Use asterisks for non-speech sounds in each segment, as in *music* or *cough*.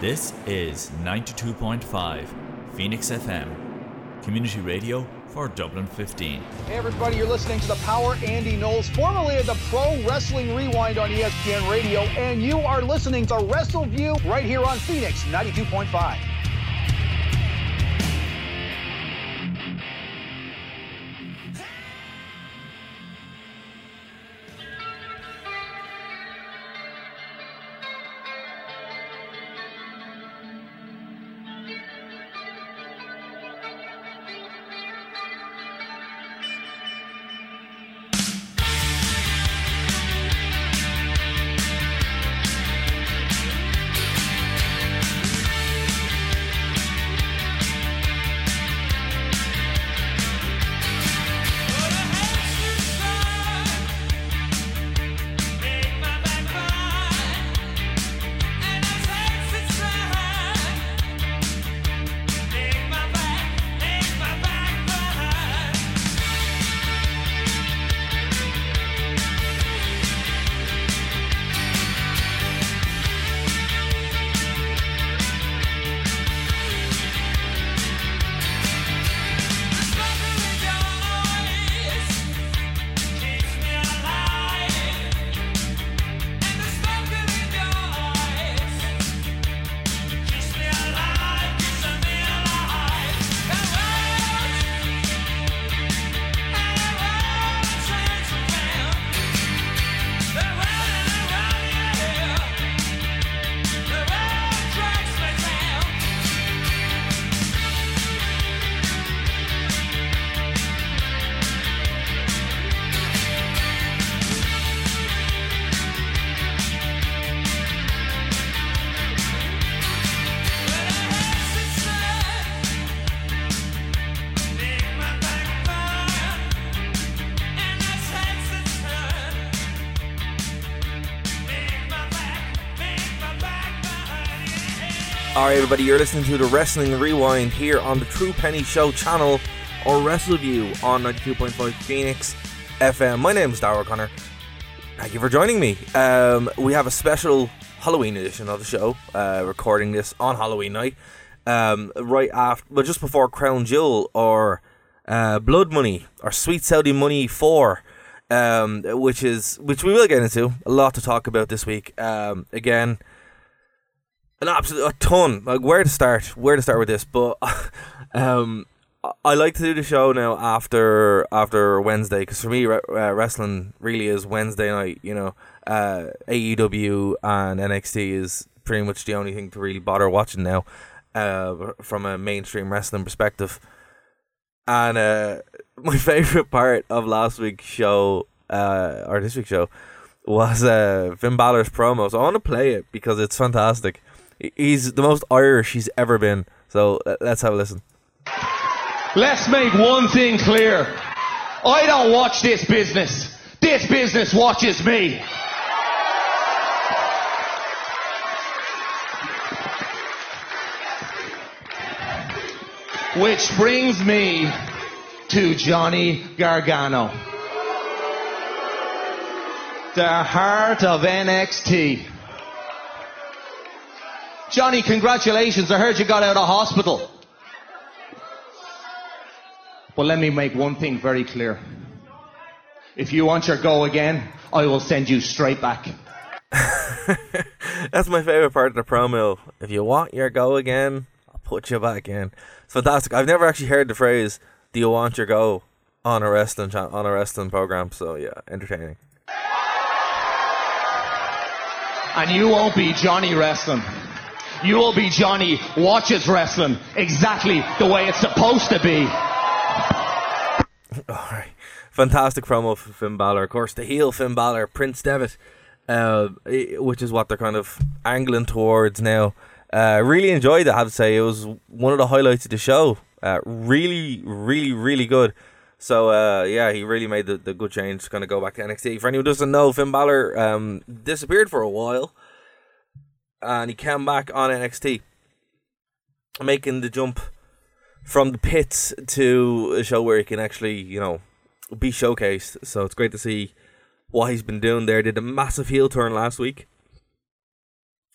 This is 92.5 Phoenix FM, community radio for Dublin 15. Hey everybody, you're listening to the Power Andy Knowles, formerly of the Pro Wrestling Rewind on ESPN Radio, and you are listening to WrestleView right here on Phoenix 92.5. Alright, everybody, you're listening to the Wrestling Rewind here on the True Penny Show channel or WrestleView on 92.5 Phoenix FM. My name is Darrell Connor. Thank you for joining me. Um, we have a special Halloween edition of the show, uh, recording this on Halloween night, um, right after, well, just before Crown Jewel or uh, Blood Money or Sweet Saudi Money 4. Um, which is which we will get into a lot to talk about this week. Um, again, an absolute a ton. Like where to start, where to start with this, but *laughs* um, I like to do the show now after after Wednesday because for me, re- uh, wrestling really is Wednesday night. You know, uh, AEW and NXT is pretty much the only thing to really bother watching now, uh, from a mainstream wrestling perspective. And uh, *laughs* my favorite part of last week's show, uh, or this week's show, was uh, Finn Balor's promo. So I want to play it because it's fantastic. He's the most Irish he's ever been. So uh, let's have a listen. Let's make one thing clear. I don't watch this business. This business watches me. Which brings me to Johnny Gargano. The heart of NXT. Johnny, congratulations. I heard you got out of hospital. But let me make one thing very clear. If you want your go again, I will send you straight back. *laughs* That's my favorite part of the promo. If you want your go again, I'll put you back in. It's fantastic. I've never actually heard the phrase "Do you want your go?" on a wrestling cha- on a wrestling program. So yeah, entertaining. And you won't be Johnny wrestling. You will be Johnny watches wrestling exactly the way it's supposed to be. *laughs* All right, fantastic promo for Finn Balor. Of course, the heel Finn Balor, Prince Devitt, uh, which is what they're kind of angling towards now. Uh, really enjoyed it. I have to say, it was one of the highlights of the show. Uh, really, really, really good. So uh, yeah, he really made the, the good change to kind of go back to NXT. For anyone who doesn't know, Finn Balor um, disappeared for a while, and he came back on NXT, making the jump from the pits to a show where he can actually, you know, be showcased. So it's great to see what he's been doing there. Did a massive heel turn last week.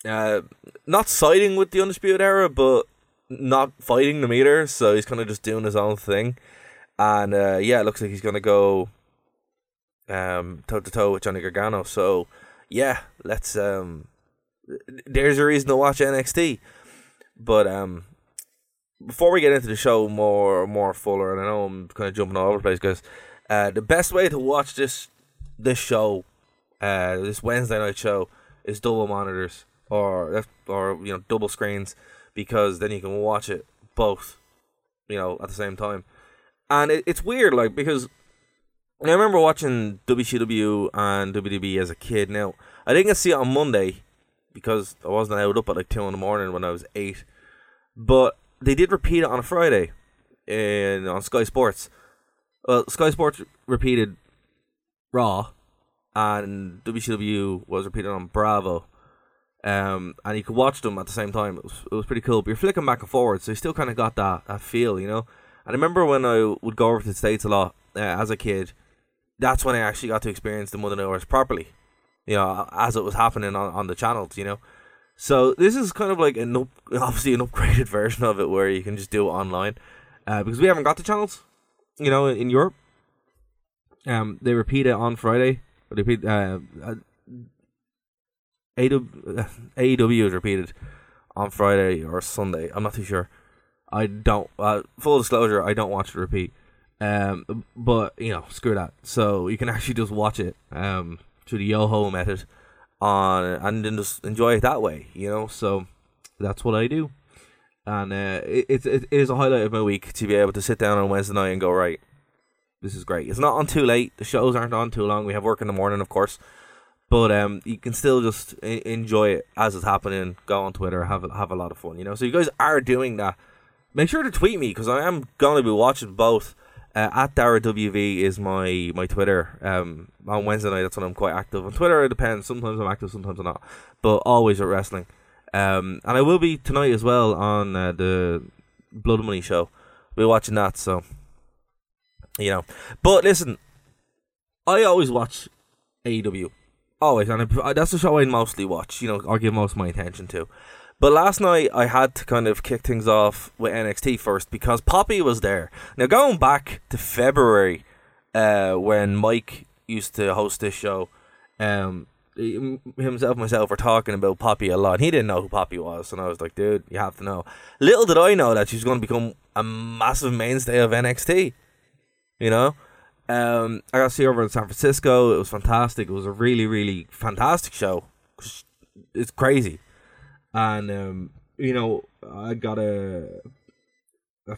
uh, not siding with the Undisputed Era, but not fighting them either. So he's kind of just doing his own thing. And uh, yeah, it looks like he's going to go toe to toe with Johnny Gargano. So yeah, let's. Um, there's a reason to watch NXT. But um, before we get into the show more more fuller, and I know I'm kind of jumping all over the place, guys. Uh, the best way to watch this this show, uh, this Wednesday night show, is double monitors or or you know double screens because then you can watch it both, you know, at the same time. And it, it's weird, like because I remember watching WCW and WWE as a kid. Now I didn't get to see it on Monday because I wasn't out up at like two in the morning when I was eight, but they did repeat it on a Friday in on Sky Sports. Well, Sky Sports repeated Raw, and WCW was repeated on Bravo. Um, and you could watch them at the same time. It was, it was pretty cool. But you're flicking back and forward, so you still kind of got that, that feel, you know. And I remember when I would go over to the states a lot uh, as a kid. That's when I actually got to experience the Monday Night properly, you know, as it was happening on, on the channels, you know. So this is kind of like an up, obviously an upgraded *laughs* version of it where you can just do it online, uh, because we haven't got the channels, you know, in, Europe. Um, they repeat it on Friday. They repeat uh, uh AEW *laughs* is repeated on Friday or Sunday. I'm not too sure. I don't. Uh, full disclosure, I don't watch the repeat. Um, but you know, screw that. So you can *laughs* actually just watch it um through the yo-ho method on and then just enjoy it that way. You know, so that's what I do. And uh, it, it, it is a highlight of my week to be able to sit down on Wednesday night and go right. This is great. It's not on too late. The shows aren't on too long. We have work in the morning, of course but um, you can still just enjoy it as it's happening. Go on Twitter, have have a lot of fun, you know. So you guys are doing that. Make sure to tweet me because I am going to be watching both. Uh, at Dara WV is my my Twitter. Um, on Wednesday night, that's when I'm quite active. On Twitter, it depends. Sometimes I'm active, sometimes I'm not. But always at wrestling. Um, and I will be tonight as well on uh, the Blood Money show. We're watching that, so you know. But listen, I always watch AEW always, and I, that's the show I mostly watch. You know, I give most of my attention to. But last night I had to kind of kick things off with NXT first because Poppy was there. Now going back to February, uh, when Mike used to host this show, um, himself myself were talking about Poppy a lot. He didn't know who Poppy was, and I was like, dude, you have to know. Little did I know that she's going to become a massive mainstay of NXT. You know, um, I got to see her over in San Francisco. It was fantastic. It was a really, really fantastic show. It's crazy, and um, you know, I got a,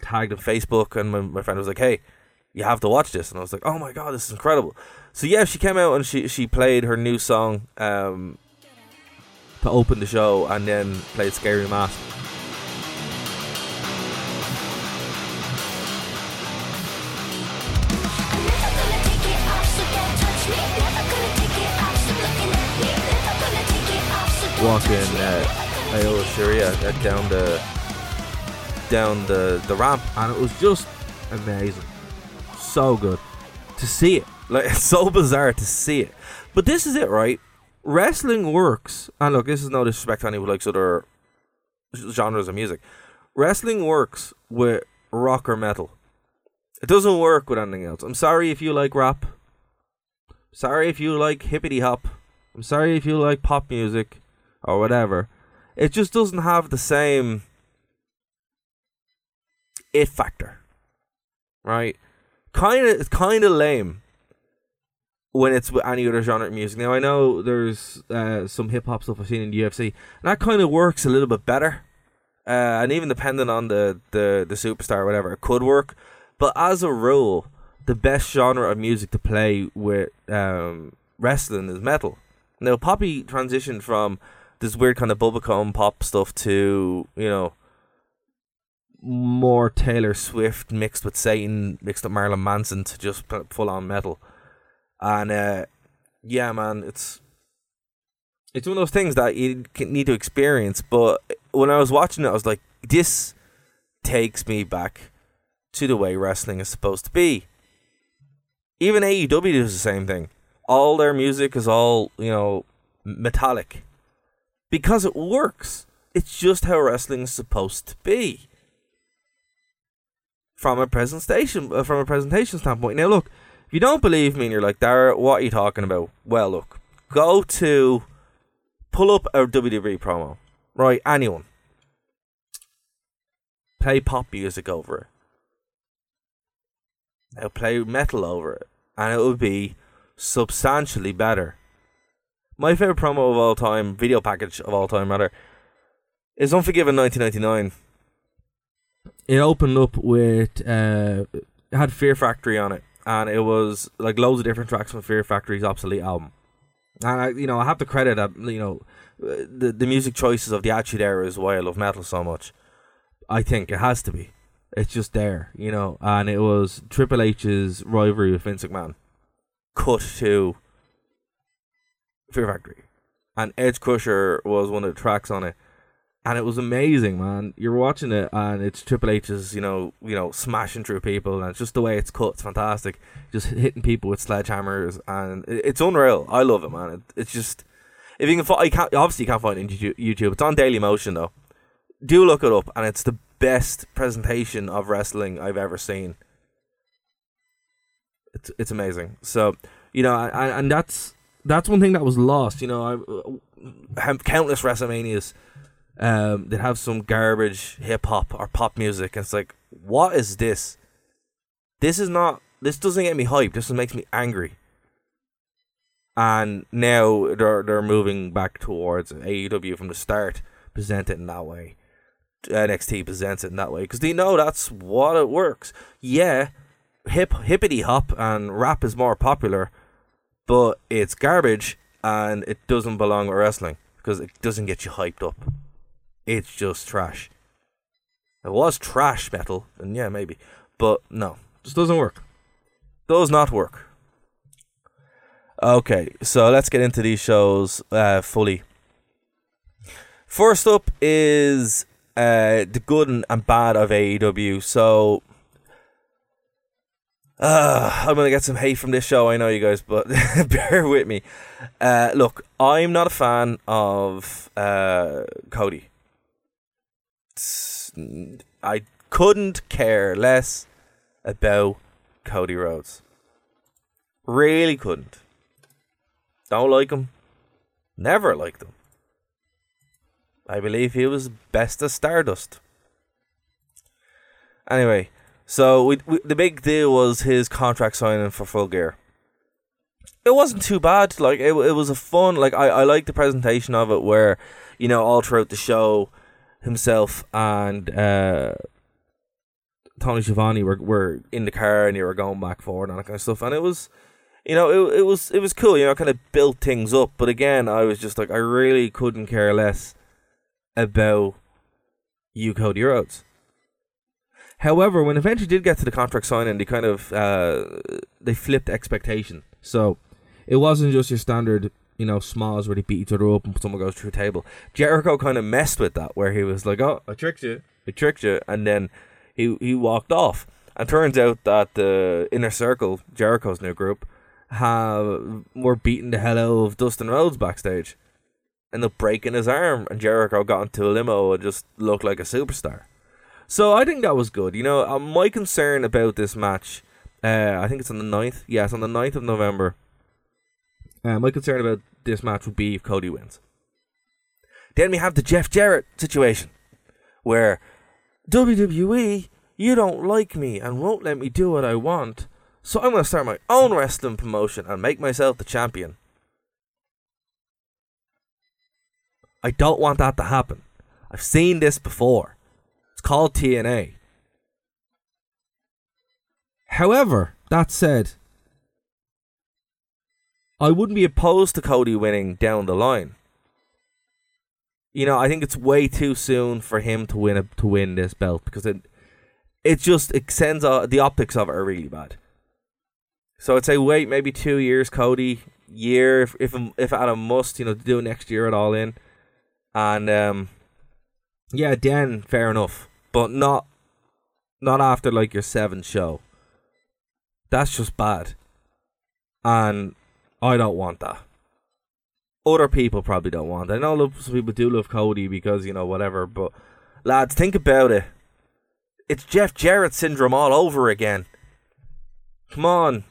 tagged on Facebook, and my, my friend was like, "Hey, you have to watch this," and I was like, "Oh my god, this is incredible!" So yeah, she came out and she she played her new song um, to open the show, and then played "Scary Mask." walking at Io Shirai uh, down the down the the ramp, and it was just amazing, so good to see it. Like it's *laughs* so bizarre to see it, but this is it, right? Wrestling works, and look, this is no disrespect to anyone who likes other genres of music. Wrestling works with rock or metal. It doesn't work with anything else. I'm sorry if you like rap. Sorry if you like hippity hop. I'm sorry if you like pop music or whatever. It just doesn't have the same it factor, right? Kind of, it's kind of lame when it's with any other genre of music. Now I know there's uh, some hip hop stuff I've seen in the UFC, and that kind of works a little bit better. Uh, and even depending on the, the the superstar or whatever, it could work. But as a rule, the best genre of music to play with um, wrestling is metal. Now, Poppy transitioned from this weird kind of bubblegum pop stuff to you know more Taylor Swift mixed with Satan, mixed with Marilyn Manson to just full on metal. And uh, yeah, man, it's it's one of those things that you need to experience. But when I was watching it, I was like, this takes me back to the way wrestling is supposed to be. Even AEW does the same thing. All their music is all you know metallic because it works. It's just how wrestling is supposed to be. From a presentation, uh, from a presentation standpoint. Now, look, if you don't believe me and you're like, Dara, what are you talking about? Well, look, go to pull up a WWE promo, right? Anyone, play pop music over it. Now play metal over it, and it would be substantially better. My favorite promo of all time, video package of all time, rather, is Unforgiven 1999. It opened up with uh, had Fear Factory on it, and it was like loads of different tracks from Fear Factory's obsolete album. And I, you know, I have to credit that you know the the music choices of the Attitude Era is why I love metal so much. I think it has to be. It's just there, you know. And it was Triple H's rivalry with Vince McMahon, cut to Fear Factory, and Edge Crusher was one of the tracks on it, and it was amazing, man. You're watching it, and it's Triple H's, you know, you know, smashing through people, and it's just the way it's cut. It's fantastic, just hitting people with sledgehammers, and it's unreal. I love it, man. It, it's just if you can find, you can't obviously you can't find it in YouTube. It's on Daily Motion though do look it up, and it's the best presentation of wrestling I've ever seen. It's it's amazing. So you know, and, and that's that's one thing that was lost. You know, I have countless WrestleManias um, that have some garbage hip hop or pop music. And it's like, what is this? This is not. This doesn't get me hyped. This makes me angry. And now they're they're moving back towards AEW from the start, present it in that way. NXT presents it in that way because they know that's what it works. Yeah, hip hippity hop and rap is more popular, but it's garbage and it doesn't belong with wrestling because it doesn't get you hyped up. It's just trash. It was trash metal, and yeah, maybe, but no, just doesn't work. Does not work. Okay, so let's get into these shows uh, fully. First up is uh, the good and, bad of AEW. So uh, I'm gonna get some hate from this show. I know you guys, but *laughs* bear with me. Uh, look, I'm not a fan of uh, Cody. I couldn't care less about Cody Rhodes. Really couldn't. Don't like him. Never liked him. I believe he was best of Stardust. Anyway, so we, we, the big deal was his contract signing for Full Gear. It wasn't too bad. Like it, it was a fun. Like I, I like the presentation of it, where you know all throughout the show, himself and uh, Tony Schiavone were were in the car and they were going back forward and that kind of stuff, and it was you know, it, it was it was cool. You know, kind of built things up. But again, I was just like, I really couldn't care less about you, Cody Rhodes. However, when eventually did get to the contract signing, they kind of uh, they flipped expectation. So it wasn't just your standard, you know, smalls where they beat each other up and someone goes through a table. Jericho kind of messed with that, where he was like, "Oh, I tricked you, I tricked you," and then he he walked off. And turns out that the inner circle, Jericho's new group, have were beating the hell out of Dustin Rhodes backstage ended up breaking his arm, and Jericho got into a limo and just looked like a superstar. So I think that was good. You know, uh, my concern about this match, uh, I think it's on the 9th. Yes, on the 9th of November. Uh, my concern about this match would be if Cody wins. Then we have the Jeff Jarrett situation, where WWE, you don't like me and won't let me do what I want, so I'm going to start my own wrestling promotion and make myself the champion. I don't want that to happen. I've seen this before. It's called TNA. However, that said, I wouldn't be opposed to Cody winning down the line. You know, I think it's way too soon for him to win a, to win this belt because it it just it sends uh, the optics of it are really bad. So I'd say wait maybe two years, Cody. Year if if if at a must, you know, do next year at all in. And um, yeah, then fair enough, but not not after like your seventh show. That's just bad, and I don't want that. other people probably don't want. It. I know some people do love Cody because you know whatever, but lads, think about it. It's Jeff Jarrett syndrome all over again. Come on.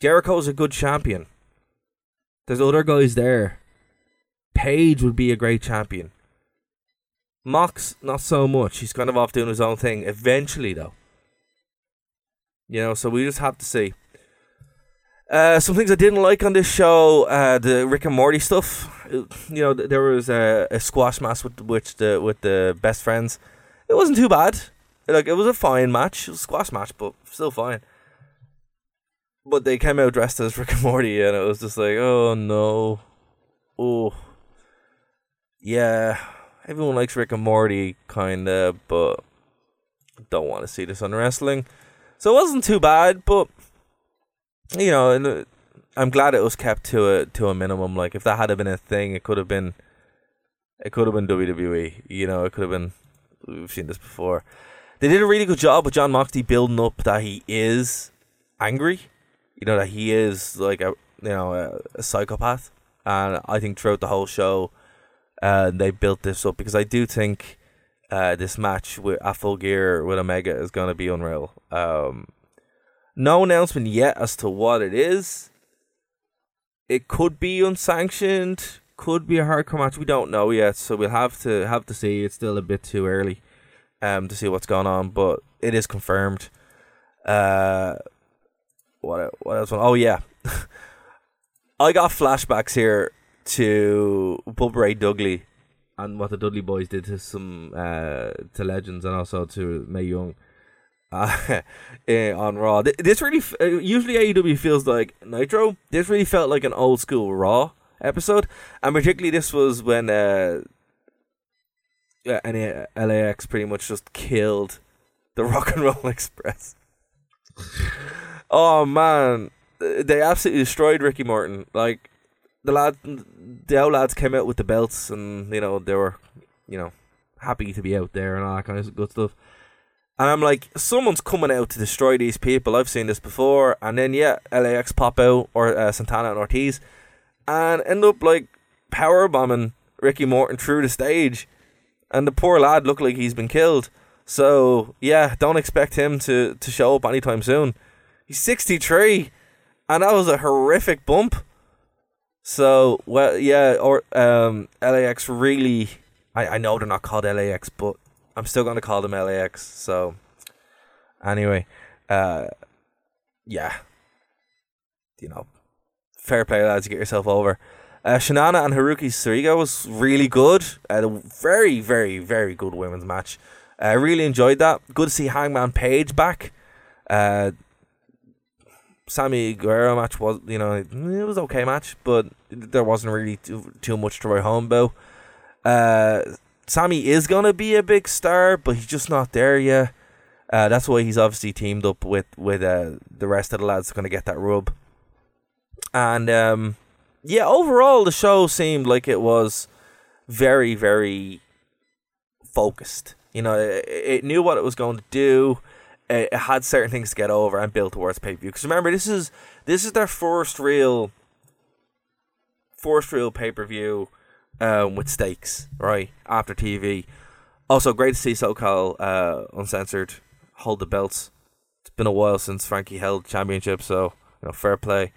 Jericho's a good champion. There's other guys there. Page would be a great champion. Mox, not so much. He's kind of off doing his own thing. Eventually, though. You know, so we just have to see. Uh, some things I didn't like on this show, uh, the Rick and Morty stuff. You know, there was a, a squash match with which the with the best friends. It wasn't too bad. Like it was a fine match, it was a squash match, but still fine. But they came out dressed as Rick and Morty, and it was just like, oh no, oh, yeah. Everyone likes Rick and Morty, kinda, but don't want to see this on wrestling. So it wasn't too bad, but you know, uh, I'm glad it was kept to a to a minimum. Like if that had been a thing, it could have been, it could have been WWE. You know, it could have been. We've seen this before. They did a really good job with Jon Moxley building up that he is angry. You know that he is like a you know a, a psychopath, and I think throughout the whole show, they built this up because I do think uh, this match with a full gear with Omega is going to be unreal. Um, no announcement yet as to what it is. It could be unsanctioned, could be a hardcore match. We don't know yet, so we'll have to have to see. It's still a bit too early um, to see what's going on, but it is confirmed. Uh, what what else? Oh yeah, *laughs* I got flashbacks here to Bubba Ray Dudley and what the Dudley Boys did to some uh, to legends and also to Mae Young uh, *laughs* on Raw. This really uh, usually AEW feels like Nitro. This really felt like an old school Raw episode, and particularly this was when uh, and LAX pretty much just killed the *laughs* Rock and Roll Express. *laughs* oh man, they absolutely destroyed Ricky Morton. Like the lad, the old lads came out with the belts, and you know they were, you know, happy to be out there and all that kind of good stuff. And I'm like, someone's coming out to destroy these people. I've seen this before. And then yeah, LAX pop out or uh, Santana and Ortiz, and end up like power bombing Ricky Morton through the stage and the poor lad looked like he's been killed. So yeah, don't expect him to to show up anytime soon. He's sixty three, and that was a horrific bump. So well, yeah, or um, LAX really. I I know they're not called LAX, but I'm still gonna call them LAX. So anyway, uh, yeah, you know, fair play lads, you get yourself over. Uh, Shanana and Haruki Suriga was really good. Uh, a very, very, very good women's match. I uh, really enjoyed that. Good to see Hangman Page back. Uh, Sammy Guevara match was, you know, it was okay match, but there wasn't really too, too much to write home about. Uh, Sammy is gonna be a big star, but he's just not there yet. Uh, that's why he's obviously teamed up with with uh, the rest of the lads going to get that rub. And um, yeah, overall the show seemed like it was very, very focused. You know, it, it knew what it was going to do. It, it had certain things to get over and build towards pay per view. Because remember, this is this is their first real, first real pay per view um, with stakes, right after TV. Also, great to see SoCal uh, Uncensored hold the belts. It's been a while since Frankie held championship, so you know, fair play.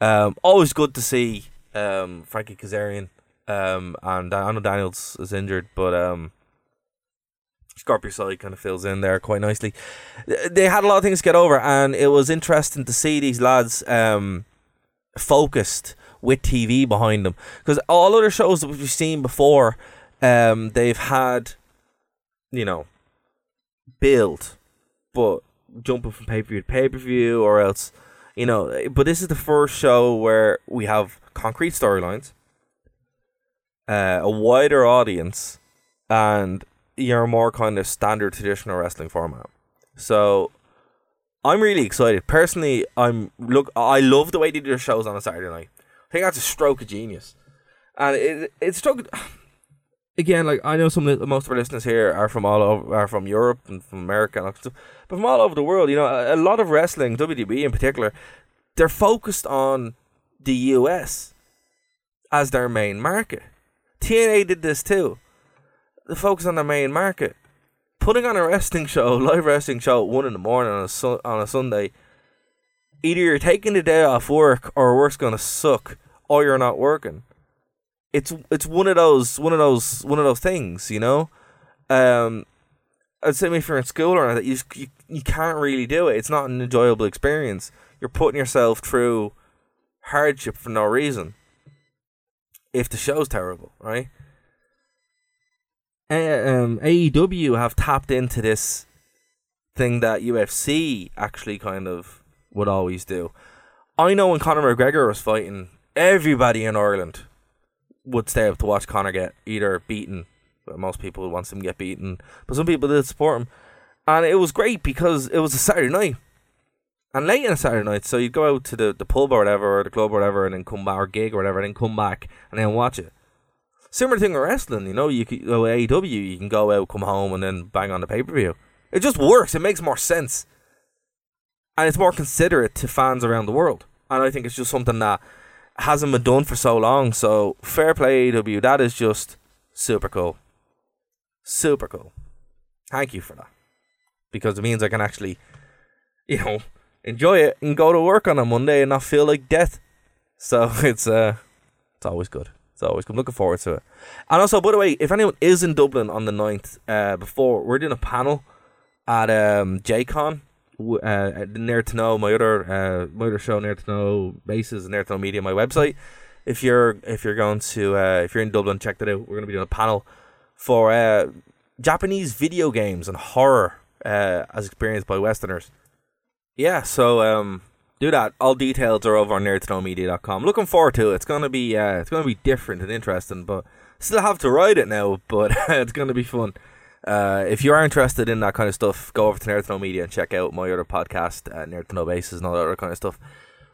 Um, always good to see um, Frankie Kazarian. Um, and I know Daniels is injured, but um, Scorpio Sky kind of fills in there quite nicely. They had a lot of things to get over, and it was interesting to see these lads um, focused with TV behind them. Because all other shows that we've seen before, um, they've had, you know, build, but jumping from pay per view to pay per view, or else you know, but this is the first show where we have concrete storylines, uh, a wider audience, and your more kind of standard traditional wrestling format. So I'm really excited. Personally, I'm look. I love the way they do their shows on a Saturday night. I think that's a stroke of genius, and it it's stroke. *sighs* Again, like I know some of the, most of our listeners here are from all over, are from Europe and from America and stuff. But from all over the world, you know, a, a lot of wrestling, WWE in particular, they're focused on the US. as their main market. TNA did this too. The focus on their main market. Putting on a wrestling show, *laughs* live wrestling show at 1 in the morning on a, su- on a Sunday, either you're taking the day off work or work's going to suck or you're not working. It's it's one of those one of those one of those things, you know. Um, I'd say if you're in school or that you, you you can't really do it. It's not an enjoyable experience. You're putting yourself through hardship for no reason. If the show's terrible, right? Um, AEW have tapped into this thing that UFC actually kind of would always do. I know when Conor McGregor was fighting, everybody in Ireland would stay up to watch Conor get either beaten. Well, most people would want him to get beaten, but some people did support him, and it was great because it was a Saturday night and late on a Saturday night. So you'd go out to the, the pub or whatever, or the club or whatever, and then come back or gig or whatever, and then come back and then watch it. Similar thing with wrestling, you know, you could go AEW, you can go out, come home, and then bang on the pay per view. It just works. It makes more sense, and it's more considerate to fans around the world. And I think it's just something that hasn't been done for so long. So fair play AEW. That is just super cool. Super cool. Thank you for that, because it means I can actually, you know, enjoy it and go to work on a Monday and not feel like death. So *laughs* it's uh, it's always good. So I'm looking forward to it. And also, by the way, if anyone is in Dublin on the 9th, uh, before we're doing a panel at um, JCon, uh, Nerd to Know, my other uh, my other show, Nerd to Know Bases, Nerd to Know Media, my website. If you're if you're going to uh, if you're in Dublin, check that out. We're going to be doing a panel for uh, Japanese video games and horror uh, as experienced by Westerners. Yeah, so um, do that. All details are over on nerdtoknowmedia.com. Looking forward to it. It's gonna be uh, it's gonna be different and interesting, but still have to write it now. *laughs* But it's gonna be fun. Uh, if you are interested in that kind of stuff, go over to Nerd and check out my other podcast, uh, Nerd to Know Bases, and all that other kind of stuff.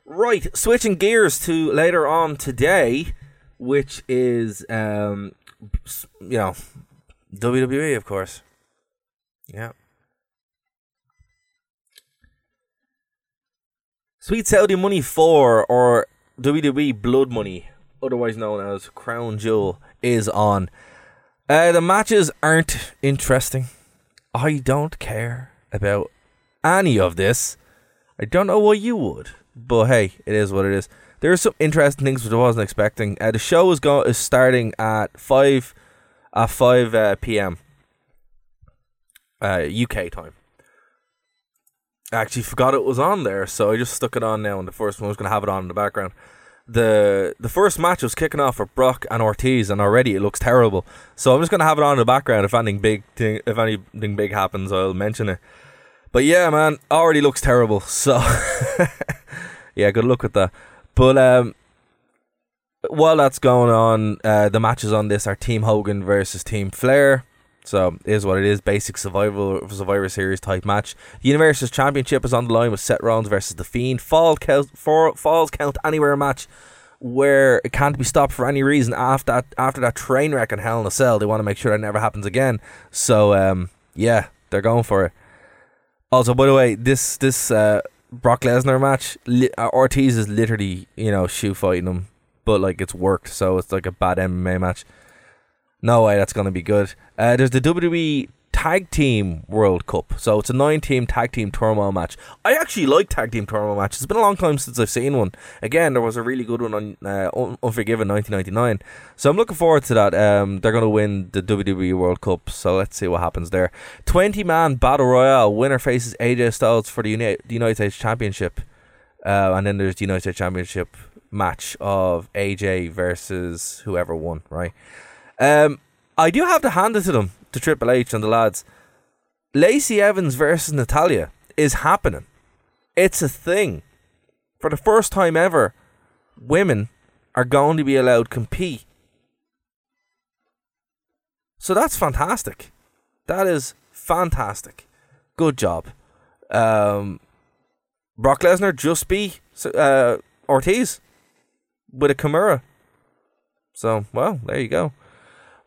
Right, switching gears to later on today, which is um, you know WWE, of course. Yeah. Sweet Saudi Money 4 or WWE Blood Money, otherwise known as Crown Jewel, is on. Uh, the matches aren't interesting. I don't care about any of this. I don't know why you would, but hey, it is what it is. There are some interesting things which I wasn't expecting. Uh, the show is going is starting at five at five uh, p.m. UK uh, time. Actually forgot it was on there, so I just stuck it on now. And the first one was going to have it on in the background. the The first match was kicking off with Brock and Ortiz, and already it looks terrible. So I'm just going to have it on in the background. If anything big, thing, if anything big happens, I'll mention it. But yeah, man, already looks terrible. So *laughs* yeah, good luck with that. But um, while that's going on, uh, the matches on this are Team Hogan versus Team Flair. So is what it is. Basic survival Survivor Series type match. The Universal's Championship is on the line with Seth Rollins versus the Fiend. Fall count, for, falls count anywhere match where it can't be stopped for any reason after that after that train wreck in Hell in a Cell. They want to make sure that never happens again. So um, yeah, they're going for it. Also, by the way, this this uh, Brock Lesnar match, uh, Ortiz is literally you know shoe fighting him, but like it's worked, so it's like a bad MMA match. No way, that's going to be good. Uh, there's the WWE Tag Team World Cup. So it's a nine team tag team turmoil match. I actually like tag team turmoil matches. It's been a long time since I've seen one. Again, there was a really good one on uh, Unforgiven 1999. So I'm looking forward to that. Um, they're going to win the WWE World Cup. So let's see what happens there. 20 man battle royale. Winner faces AJ Styles for the Uni- United States Championship. Uh, and then there's the United States Championship match of AJ versus whoever won, right? Um, I do have to hand it to them, to Triple H and the lads. Lacey Evans versus Natalya is happening. It's a thing. For the first time ever, women are going to be allowed compete. So that's fantastic. That is fantastic. Good job. Um, Brock Lesnar just be uh, Ortiz with a Kimura. So, well, there you go.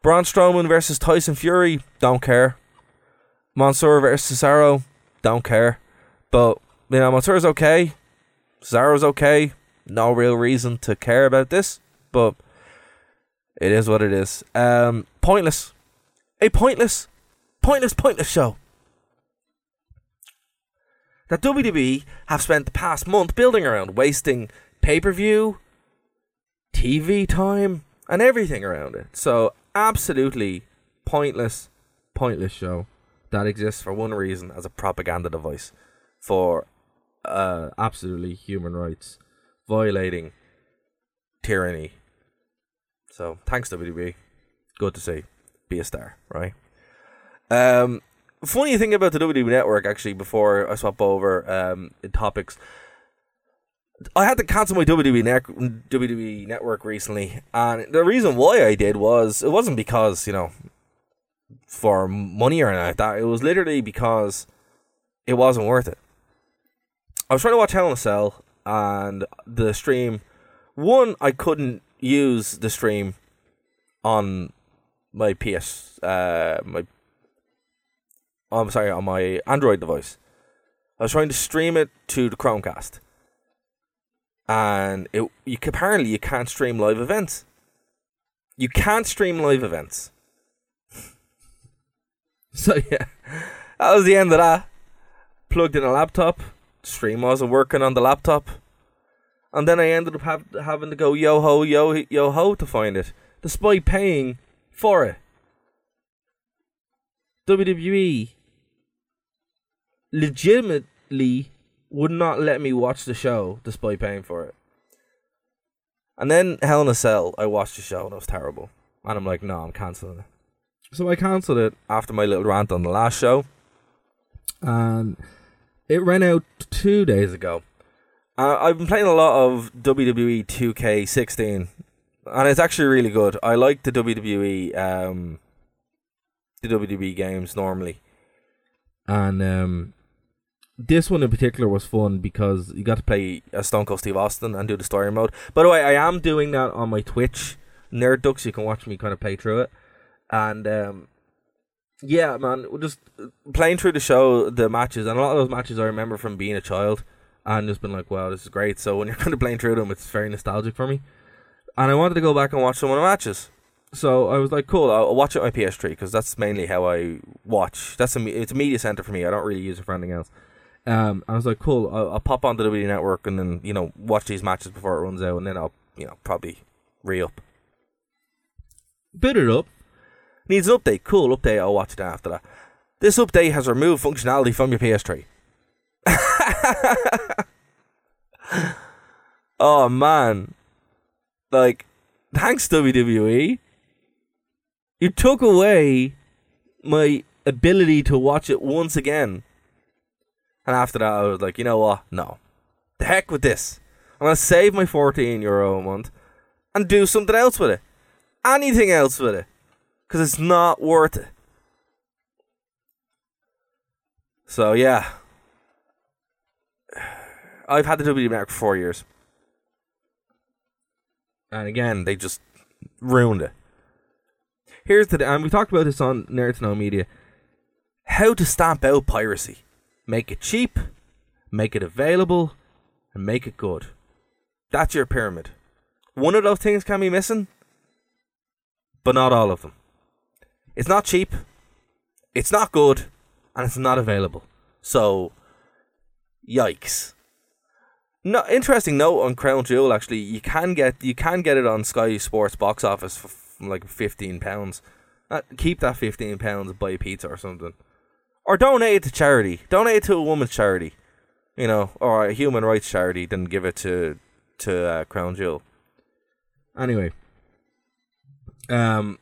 Braun Strowman versus Tyson Fury, don't care. Mansoor versus Cesaro, don't care. But, you know, Mansoor's okay. Cesaro's okay. No real reason to care about this. But It is what it is. Um, pointless. A pointless, pointless, pointless show. That WWE have spent the past month building around, wasting pay per view, TV time, and everything around it. So, absolutely pointless, pointless show that exists for one reason as a propaganda device for uh, absolutely human rights violating tyranny. So, thanks, WWE. Good to see. Be a star, right? Um, funny thing about the WWE network, actually, before I swap over um, topics, I had to cancel my WWE, WWE network recently, and the reason why I did was it wasn't because you know for money or anything like that. It was literally because it wasn't worth it. I was trying to watch Hell in a Cell, and the stream. One, I couldn't use the stream on my PS, uh, my. I'm sorry, on my Android device. I was trying to stream it to the Chromecast, and it you apparently you can't stream live events. You can't stream live events. *laughs* so yeah, that was the end of that. Plugged in a laptop. Stream wasn't working on the laptop, and then I ended up having to go yo ho yo yo ho to find it, despite paying for it. WWE legitimately would not let me watch the show despite paying for it. And then Hell in a Cell, I watched the show and it was terrible. And I'm like, no, I'm cancelling it. So I cancelled it after my little rant on the last show. And it ran out two days ago. Uh, I've been playing a lot of WWE 2K16, and it's actually really good. I like the WWE, um, the WWE games normally, and um, this one in particular was fun because you got to play as Stone Cold Steve Austin and do the story mode. By the way, I am doing that on my Twitch, Nerd Ducks. You can watch me kind of play through it, and um, yeah, man, just playing through the show, the matches, and a lot of those matches I remember from being a child, and just been like, wow, this is great. So when you're *laughs* kind of playing through them, it's very nostalgic for me, and I wanted to go back and watch some of the matches. So I was like, cool, I'll watch it on my PS3 because that's mainly how I watch. That's a it's a media center for me. I don't really use it for anything else. Um, I was like, cool, I'll, I'll pop on the WWE Network and then you know watch these matches before it runs out, and then I'll you know probably re up. Boot it up. Needs an update. Cool update. I'll watch it after that. This update has removed functionality from your PS3. *laughs* oh man, like thanks WWE. You took away my ability to watch it once again. And after that, I was like, you know what? No. The heck with this. I'm going to save my 14 euro a month and do something else with it. Anything else with it. Because it's not worth it. So, yeah. *sighs* I've had the WWE Network for four years. And again, they just ruined it. Here's the, and we talked about this on Nerd to Know Media. How to stamp out piracy make it cheap, make it available, and make it good. That's your pyramid. One of those things can be missing, but not all of them. It's not cheap, it's not good, and it's not available. So, yikes. No, interesting note on Crown Jewel. Actually, you can get you can get it on Sky Sports box office for like fifteen pounds. Uh, keep that fifteen pounds, buy a pizza or something or donate it to charity. Donate it to a woman's charity, you know, or a human rights charity. Then give it to to uh, Crown Jewel. Anyway, um,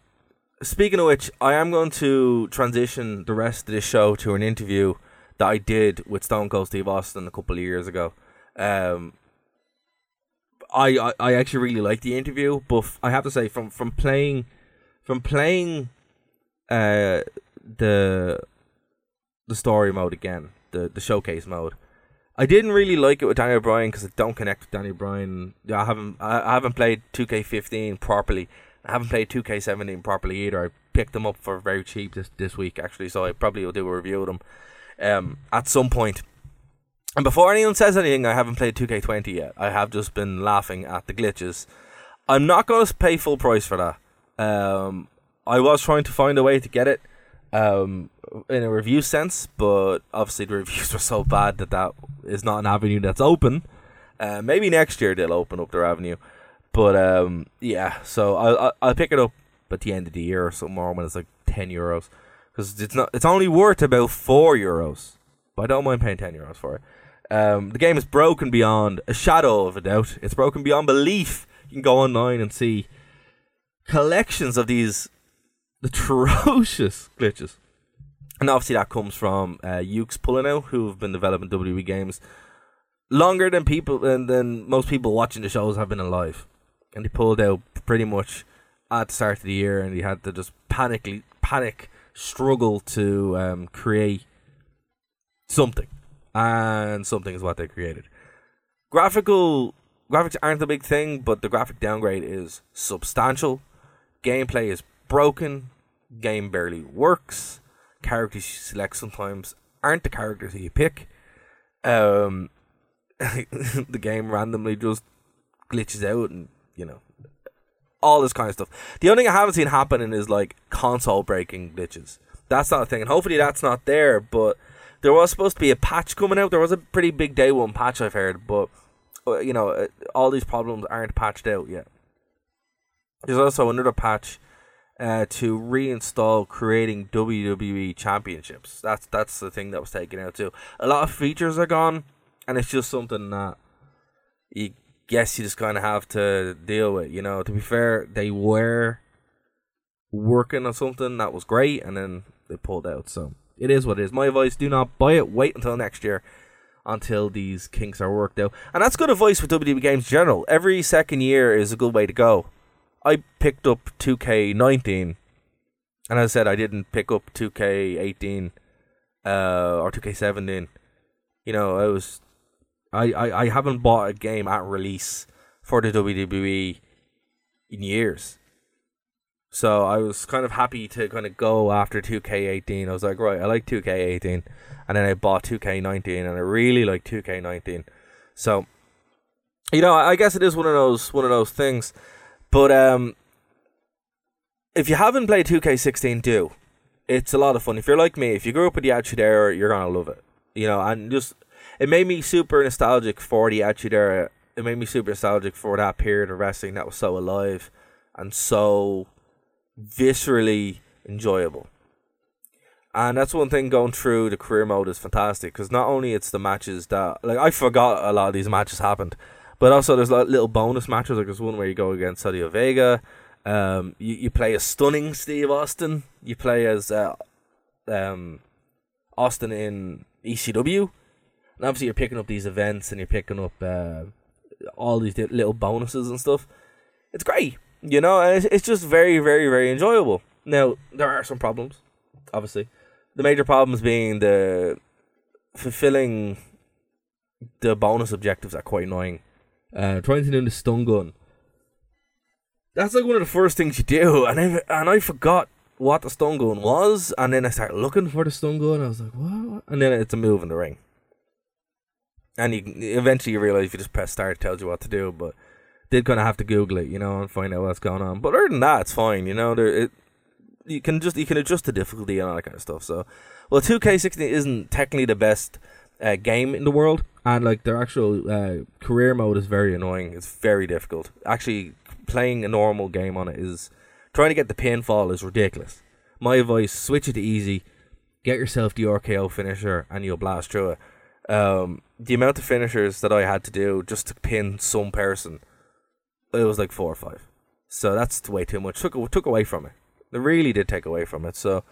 speaking of which, I am going to transition the rest of this show to an interview that I did with Stone Cold Steve Austin a couple of years ago. Um, I, I, I actually really like the interview, but f- I have to say from from playing from playing uh the the story mode again, the the showcase mode. I didn't really like it with Daniel Bryan because I don't connect with Daniel Bryan. I haven't I haven't played 2K15 properly. I haven't played 2K17 properly either. I picked them up for very cheap this this week actually, so I probably will do a review of them um, at some point. And before anyone says anything, I haven't played 2K20 yet. I have just been laughing at the glitches. I'm not going to pay full price for that. Um, I was trying to find a way to get it um, in a review sense, but obviously the reviews *laughs* were so bad that that is not an avenue that's open. Uh, maybe next year they'll open up their avenue, but um, yeah. So I'll I'll pick it up at the end of the year or something more when it's like ten euros because it's not it's only worth about four euros. But I don't mind paying ten euros for it. Um, the game is broken beyond a shadow of a doubt. It's broken beyond belief. You can go online and see collections of these atrocious *laughs* glitches. And obviously that comes from uh, Yuke's pulling out, who have been developing WWE games longer than people and than most people watching the shows have been alive. And he pulled out pretty much at the start of the year, and he had to just panically panic struggle to um, create something, and something is what they created. Graphical graphics aren't the big thing, but the graphic downgrade is substantial. Gameplay is broken. Game barely works. Characters you select sometimes aren't the characters that you pick. Um, *laughs* the game randomly just glitches out, and you know all this kind of stuff. The only thing I haven't seen happening is like console breaking glitches. That's not a thing, and hopefully that's not there. But there was supposed to be a patch coming out. There was a pretty big day one patch I've heard, but uh, you know uh, all these problems aren't patched out yet. There's also another patch uh, to reinstall creating WWE championships. That's that's the thing that was taken out too. A lot of features are gone, and it's just something that you guess you just kind of have to deal with. You know, to be fair, they were working on something that was great, and then they pulled out. So it is what it is. My advice: do not buy it. Wait until next year. Until these kinks are worked out, and that's good advice for WWE games in general. Every second year is a good way to go. I picked up 2K19, and as I said, I didn't pick up 2K18 uh, or 2K17. You know, I was I, I, I haven't bought a game at release for the WWE in years. So I was kind of happy to kind of go after 2K18. I was like, right, I like 2K18. And then I bought 2K19 and I really like 2K19. So you know, I guess it is one of those one of those things. But um if you haven't played 2K16, do. It's a lot of fun. If you're like me, if you grew up with the Attitude Era, you're gonna love it. You know, and just it made me super nostalgic for the Attitude Era. It made me super nostalgic for that period of wrestling that was so alive and so viscerally enjoyable. And that's one thing going through the career mode is fantastic because not only it's the matches that like I forgot a lot of these matches happened, but also there's like little bonus matches. Like there's one where you go against Savio Vega. Um, you, you play a stunning Steve Austin. You play as uh, um, Austin in ECW. And obviously, you're picking up these events and you're picking up uh, all these little bonuses and stuff. It's great, you know. It's, it's just very, very, very enjoyable. Now there are some problems, obviously. The major problems being the fulfilling the bonus objectives are quite annoying. Uh, trying to do the stun gun. That's like one of the first things you do, and I and I forgot what the stun gun was, and then I started looking for the stun gun. I was like, what? And then it's a move in the ring and you eventually you realize if you just press start, it tells you what to do. But did kind of have to Google it, you know, and find out what's going on. But other than that, it's fine. You know, there it you can just you can adjust the difficulty and all that kind of stuff. So, well, two K sixteen isn't technically the best uh, game in the world, and like their actual uh, career mode is very annoying. It's very difficult. Actually, playing a normal game on it is trying to get the pinfall is ridiculous. My advice: switch it to easy, get yourself the RKO finisher, and you'll blast through it. Um, the amount of finishers that I had to do just to pin some person, it was like four or five. So that's way too much. Took took away from it. They really did take away from it. So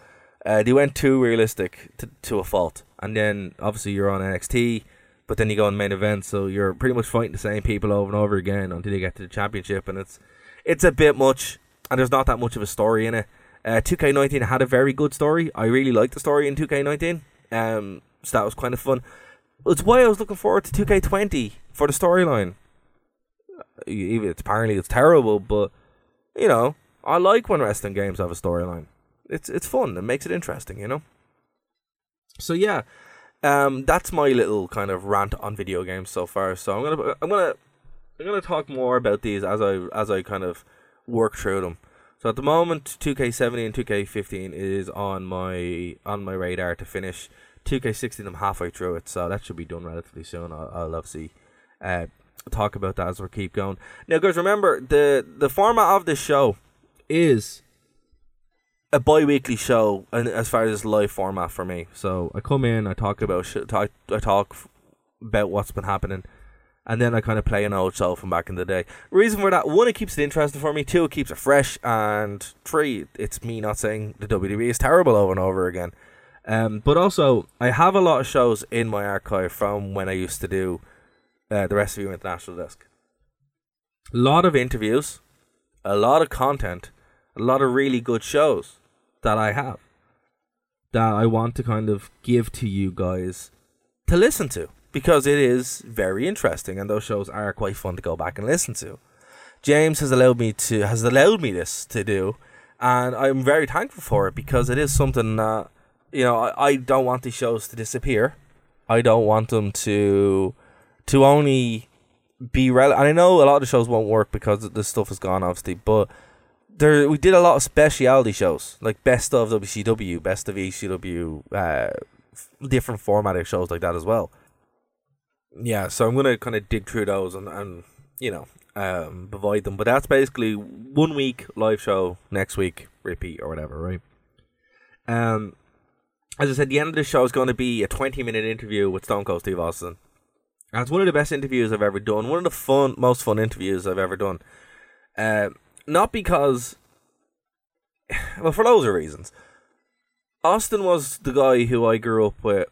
uh, they went too realistic to, to a fault. And then obviously you're on NXT, but then you go on main event, so you're pretty much fighting the same people over and over again until you get to the championship, and it's it's a bit much, and there's not that much of a story in it. Uh, 2K19 had a very good story. I really liked the story in 2K19. Um, so that was kind of fun. It's why I was looking forward to 2K20 for the storyline. Even apparently it's terrible, but you know, I like when wrestling games have a storyline. It's it's fun. It makes it interesting, you know. So yeah, um, that's my little kind of rant on video games so far. So I'm gonna I'm gonna I'm gonna talk more about these as I as I kind of work through them. So at the moment, 2K70 and 2K15 is on my on my radar to finish. 2K16, I'm halfway through it, so that should be done relatively soon. I'll, I'll obviously uh, talk about that as we keep going. Now, guys, remember the the format of this show is a bi-weekly show and as far as live format for me. So i come in i talk about talk, i talk about what's been happening and then i kind of play an old show from back in the day. Reason for that one it keeps it interesting for me. Two it keeps it fresh. And three it's me not saying the wwe is terrible over and over again. Um, but also i have a lot of shows in my archive from when i used to do uh, the rest of you international desk. A lot of interviews a lot of content a lot of really good shows that I have that I want to kind of give to you guys to listen to because it is very interesting and those shows are quite fun to go back and listen to. James has allowed me to has allowed me this to do and I'm very thankful for it because it is something that you know I, I don't want these shows to disappear. I don't want them to to only be relevant. I know a lot of the shows won't work because the stuff is gone obviously, but there we did a lot of speciality shows like best of WCW, best of ECW, uh, different formatted shows like that as well. Yeah, so I'm gonna kind of dig through those and, and you know um, provide them. But that's basically one week live show, next week repeat or whatever, right? Um, as I said, the end of the show is going to be a 20 minute interview with Stone Cold Steve Austin. And it's one of the best interviews I've ever done. One of the fun, most fun interviews I've ever done. Uh, not because, well, for loads of reasons. Austin was the guy who I grew up with,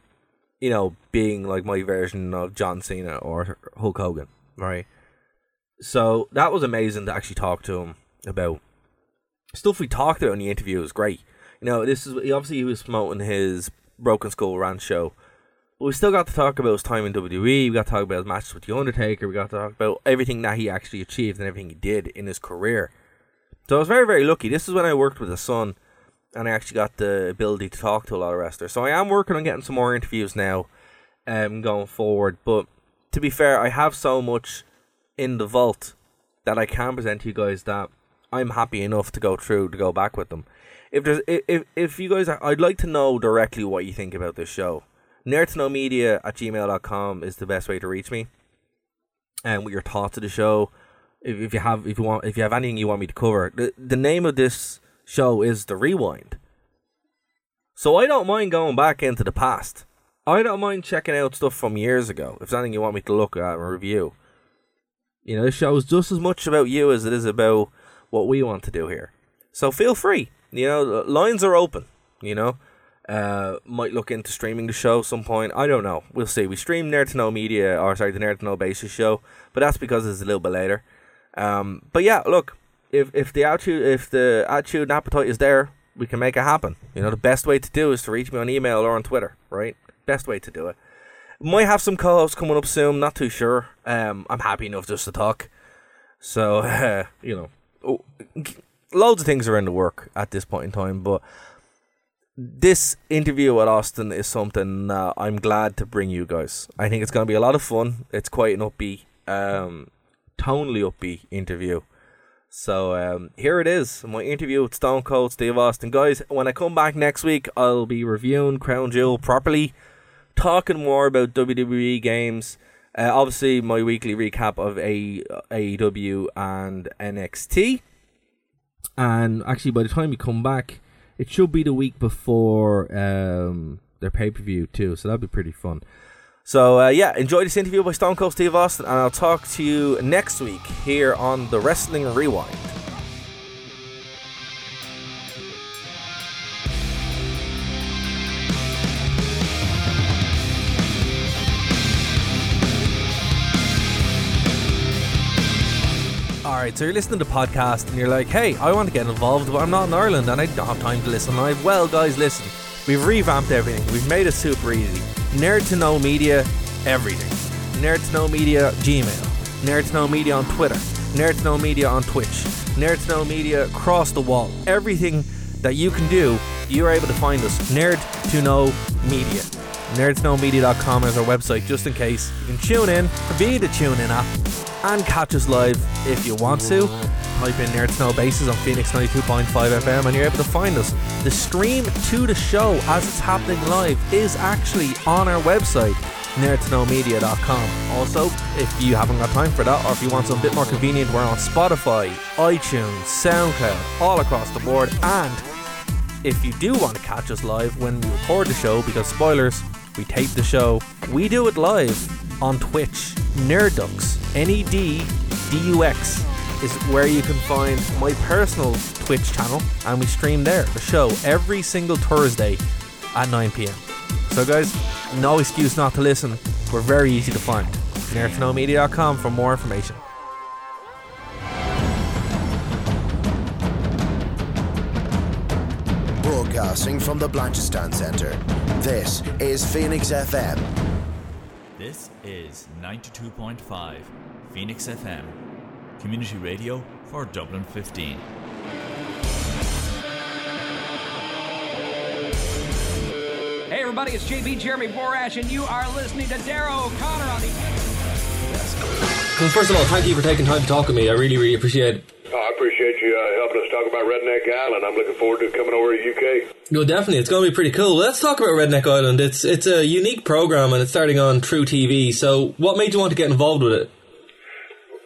you know, being like my version of John Cena or Hulk Hogan, right? So that was amazing to actually talk to him about stuff we talked about in the interview was great. You know, this is obviously he was promoting his Broken Skull Ranch show. But we still got to talk about his time in WWE. We got to talk about his matches with The Undertaker. We got to talk about everything that he actually achieved and everything he did in his career. So I was very, very lucky. This is when I worked with his son, and I actually got the ability to talk to a lot of wrestlers. So I am working on getting some more interviews now, um, going forward. But to be fair, I have so much in the vault that I can present to you guys that I'm happy enough to go through to go back with them. If there's if if you guys, are, I'd like to know directly what you think about this show. Nerdtoknowmedia at gmail.com is the best way to reach me. And with your thoughts of the show, if, if you have if you want if you have anything you want me to cover. The the name of this show is The Rewind. So I don't mind going back into the past. I don't mind checking out stuff from years ago. If anything you want me to look at and review. You know, this show is just as much about you as it is about what we want to do here. So feel free. You know, lines are open. You know, uh, might look into streaming the show some point. I don't know. We'll see. We stream Nerd to Know Media, or sorry, the Nerd to Know Basis show, but that's because it's a little bit later. Um, but yeah, look, if if the attitude if the attitude and appetite is there, we can make it happen. You know, the best way to do is to reach me on email or on Twitter, right? Best way to do it. Might have some co-hosts coming up soon. Not too sure. Um, I'm happy enough just to talk. So uh, *laughs* you know, oh, loads of things are in the work at this point in time. But this interview with Austin is something uh, I'm glad to bring you guys. I think it's going to be a lot of fun. It's quite an upbeat, um, tonally upbeat interview. So um, here it is, my interview with Stone Cold Steve Austin. Guys, when I come back next week, I'll be reviewing Crown Jewel properly, talking more about WWE games. Uh, obviously, my weekly recap of AEW and NXT. And actually, by the time you come back, it should be the week before um, their pay per view, too. So that'll be pretty fun. So, uh, yeah, enjoy this interview by Stone Cold Steve Austin, and I'll talk to you next week here on the Wrestling Rewind. Alright, so you're listening to the podcast and you're like, hey, I want to get involved, but I'm not in Ireland and I don't have time to listen live. Well, guys, listen. We've revamped everything. We've made it super easy. Nerd to Know Media, everything. Nerd to Know Media, Gmail. Nerd to Know Media on Twitter. Nerd to Know Media on Twitch. Nerd to Know Media across the wall. Everything that you can do, you're able to find us. Nerd to Know Media. NerdToKnowMedia.com is our website, just in case. You can tune in via the TuneIn app and catch us live if you want to. type in Nerd Snow Bases on Phoenix 92.5 FM and you're able to find us. The stream to the show as it's happening live is actually on our website, nerdtoknowmedia.com. Also, if you haven't got time for that or if you want something a bit more convenient, we're on Spotify, iTunes, SoundCloud, all across the board. And if you do want to catch us live when we record the show, because spoilers, we tape the show, we do it live on Twitch. Neddux, N E D D U X, is where you can find my personal Twitch channel, and we stream there the show every single Thursday at 9 pm. So, guys, no excuse not to listen. We're very easy to find. NerdToKnowMedia.com for more information. Broadcasting from the Blanchardstown Centre. This is Phoenix FM. This is 92.5 Phoenix FM, community radio for Dublin 15. Hey everybody, it's JB Jeremy Borash, and you are listening to Darrow O'Connor on the. Well, first of all, thank you for taking time to talk with me. I really, really appreciate it. I appreciate you uh, helping us talk about Redneck Island. I'm looking forward to coming over to UK. No, definitely, it's going to be pretty cool. Let's talk about Redneck Island. It's it's a unique program, and it's starting on truTV. So, what made you want to get involved with it?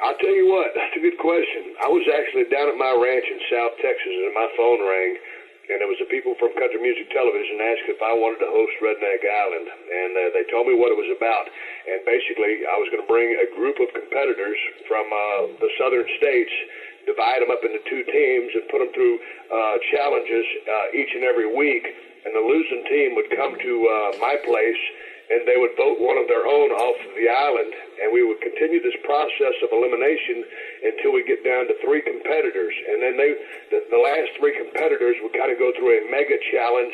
I'll tell you what, that's a good question. I was actually down at my ranch in South Texas, and my phone rang, and it was the people from Country Music Television asked if I wanted to host Redneck Island, and uh, they told me what it was about. And basically, I was going to bring a group of competitors from uh, the southern states, divide them up into two teams, and put them through uh, challenges uh, each and every week. And the losing team would come to uh, my place and they would vote one of their own off the island, and we would continue this process of elimination until we get down to three competitors, and then they, the, the last three competitors would kind of go through a mega challenge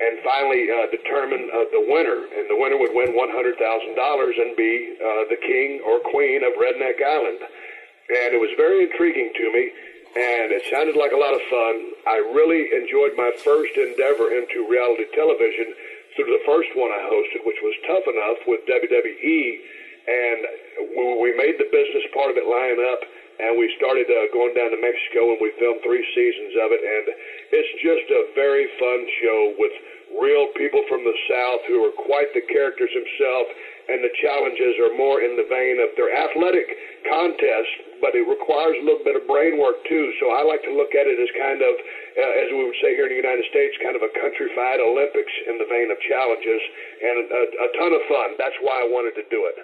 and finally uh, determine uh, the winner, and the winner would win $100,000 and be uh, the king or queen of Redneck Island. And it was very intriguing to me, and it sounded like a lot of fun. I really enjoyed my first endeavor into reality television through the first one I hosted, which was tough enough with WWE, and we made the business part of it line up, and we started uh, going down to Mexico, and we filmed three seasons of it, and it's just a very fun show with real people from the South who are quite the characters themselves, and the challenges are more in the vein of their athletic contests, but it requires a little bit of brain work too. So I like to look at it as kind of, uh, as we would say here in the United States, kind of a countrified Olympics in the vein of challenges, and a, a ton of fun. That's why I wanted to do it.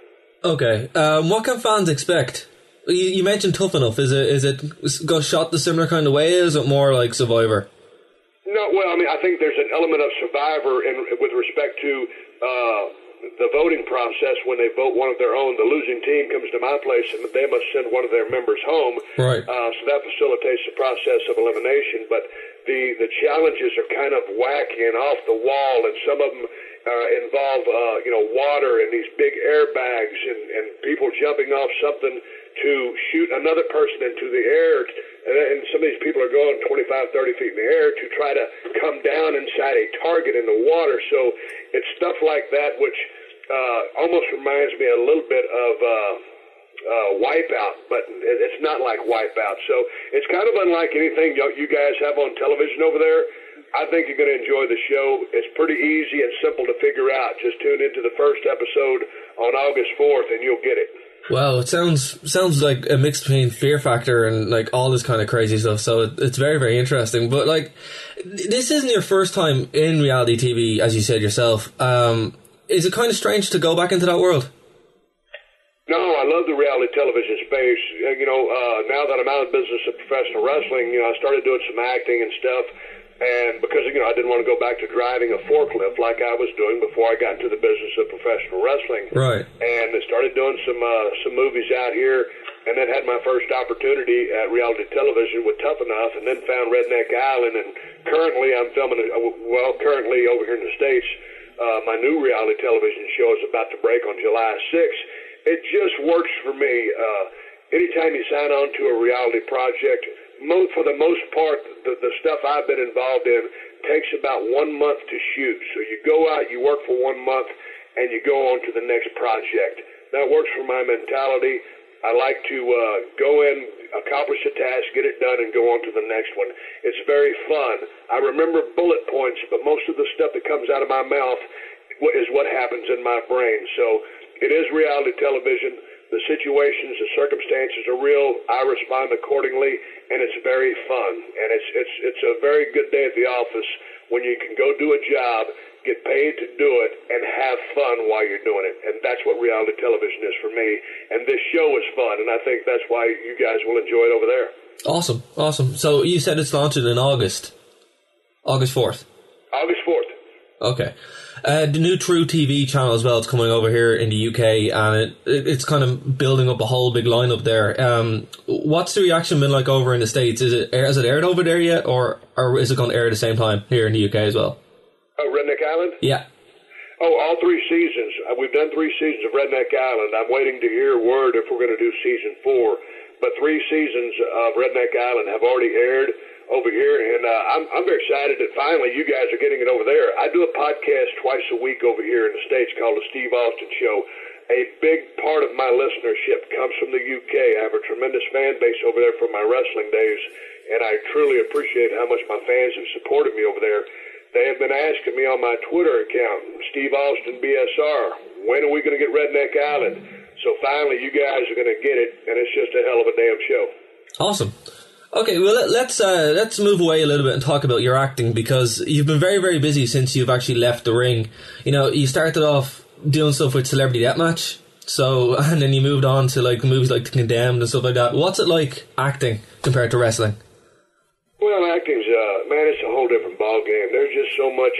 Okay, um, what can fans expect? You, you mentioned Tough Enough. Is it is it got shot the similar kind of way? Is it more like Survivor? No, well, I mean, I think there's an element of Survivor in, with respect to. Uh, the voting process when they vote one of their own. The losing team comes to my place and they must send one of their members home. Right. Uh, so that facilitates the process of elimination. But the the challenges are kind of wacky and off the wall, and some of them uh, involve uh, you know water and these big airbags and, and people jumping off something to shoot another person into the air. And some of these people are going 25, 30 feet in the air to try to come down inside a target in the water. So it's stuff like that which uh, almost reminds me a little bit of uh, uh, Wipeout, but it's not like Wipeout. So it's kind of unlike anything you guys have on television over there. I think you're going to enjoy the show. It's pretty easy and simple to figure out. Just tune into the first episode on August 4th and you'll get it. Wow, it sounds sounds like a mix between Fear Factor and like all this kind of crazy stuff. So it, it's very very interesting. But like, this isn't your first time in reality TV, as you said yourself. Um, is it kind of strange to go back into that world? No, I love the reality television space. You know, uh, now that I'm out of business of professional wrestling, you know, I started doing some acting and stuff. And because, you know, I didn't want to go back to driving a forklift like I was doing before I got into the business of professional wrestling. Right. And I started doing some, uh, some movies out here and then had my first opportunity at reality television with Tough Enough and then found Redneck Island. And currently I'm filming, a, well, currently over here in the States, uh, my new reality television show is about to break on July 6th. It just works for me. Uh, anytime you sign on to a reality project, for the most part, the, the stuff I've been involved in takes about one month to shoot. So you go out, you work for one month, and you go on to the next project. That works for my mentality. I like to uh, go in, accomplish a task, get it done, and go on to the next one. It's very fun. I remember bullet points, but most of the stuff that comes out of my mouth is what happens in my brain. So it is reality television. The situations, the circumstances are real. I respond accordingly, and it's very fun. And it's it's it's a very good day at the office when you can go do a job, get paid to do it, and have fun while you're doing it. And that's what reality television is for me. And this show is fun, and I think that's why you guys will enjoy it over there. Awesome, awesome. So you said it's launching in August, August fourth. August fourth. Okay. Uh, the new truTV channel as well is coming over here in the UK, and it, it, it's kind of building up a whole big lineup there. Um, what's the reaction been like over in the states? Is it has it aired over there yet, or or is it going to air at the same time here in the UK as well? Oh, Redneck Island. Yeah. Oh, all three seasons. Uh, we've done three seasons of Redneck Island. I'm waiting to hear word if we're going to do season four. But three seasons of Redneck Island have already aired over here, and uh, I'm I'm very excited that finally you guys are getting it over there. I do a podcast twice a week over here in the states called the Steve Austin Show. A big part of my listenership comes from the UK. I have a tremendous fan base over there from my wrestling days, and I truly appreciate how much my fans have supported me over there. They have been asking me on my Twitter account, Steve Austin BSR, when are we going to get Redneck Island? So finally, you guys are going to get it, and it's just a hell of a damn show. Awesome. Okay, well let's uh, let's move away a little bit and talk about your acting because you've been very very busy since you've actually left the ring. You know, you started off doing stuff with Celebrity Deathmatch, so *laughs* and then you moved on to like movies like The Condemned and stuff like that. What's it like acting compared to wrestling? Well, acting's uh, man, it's a whole different ball game. There's just so much,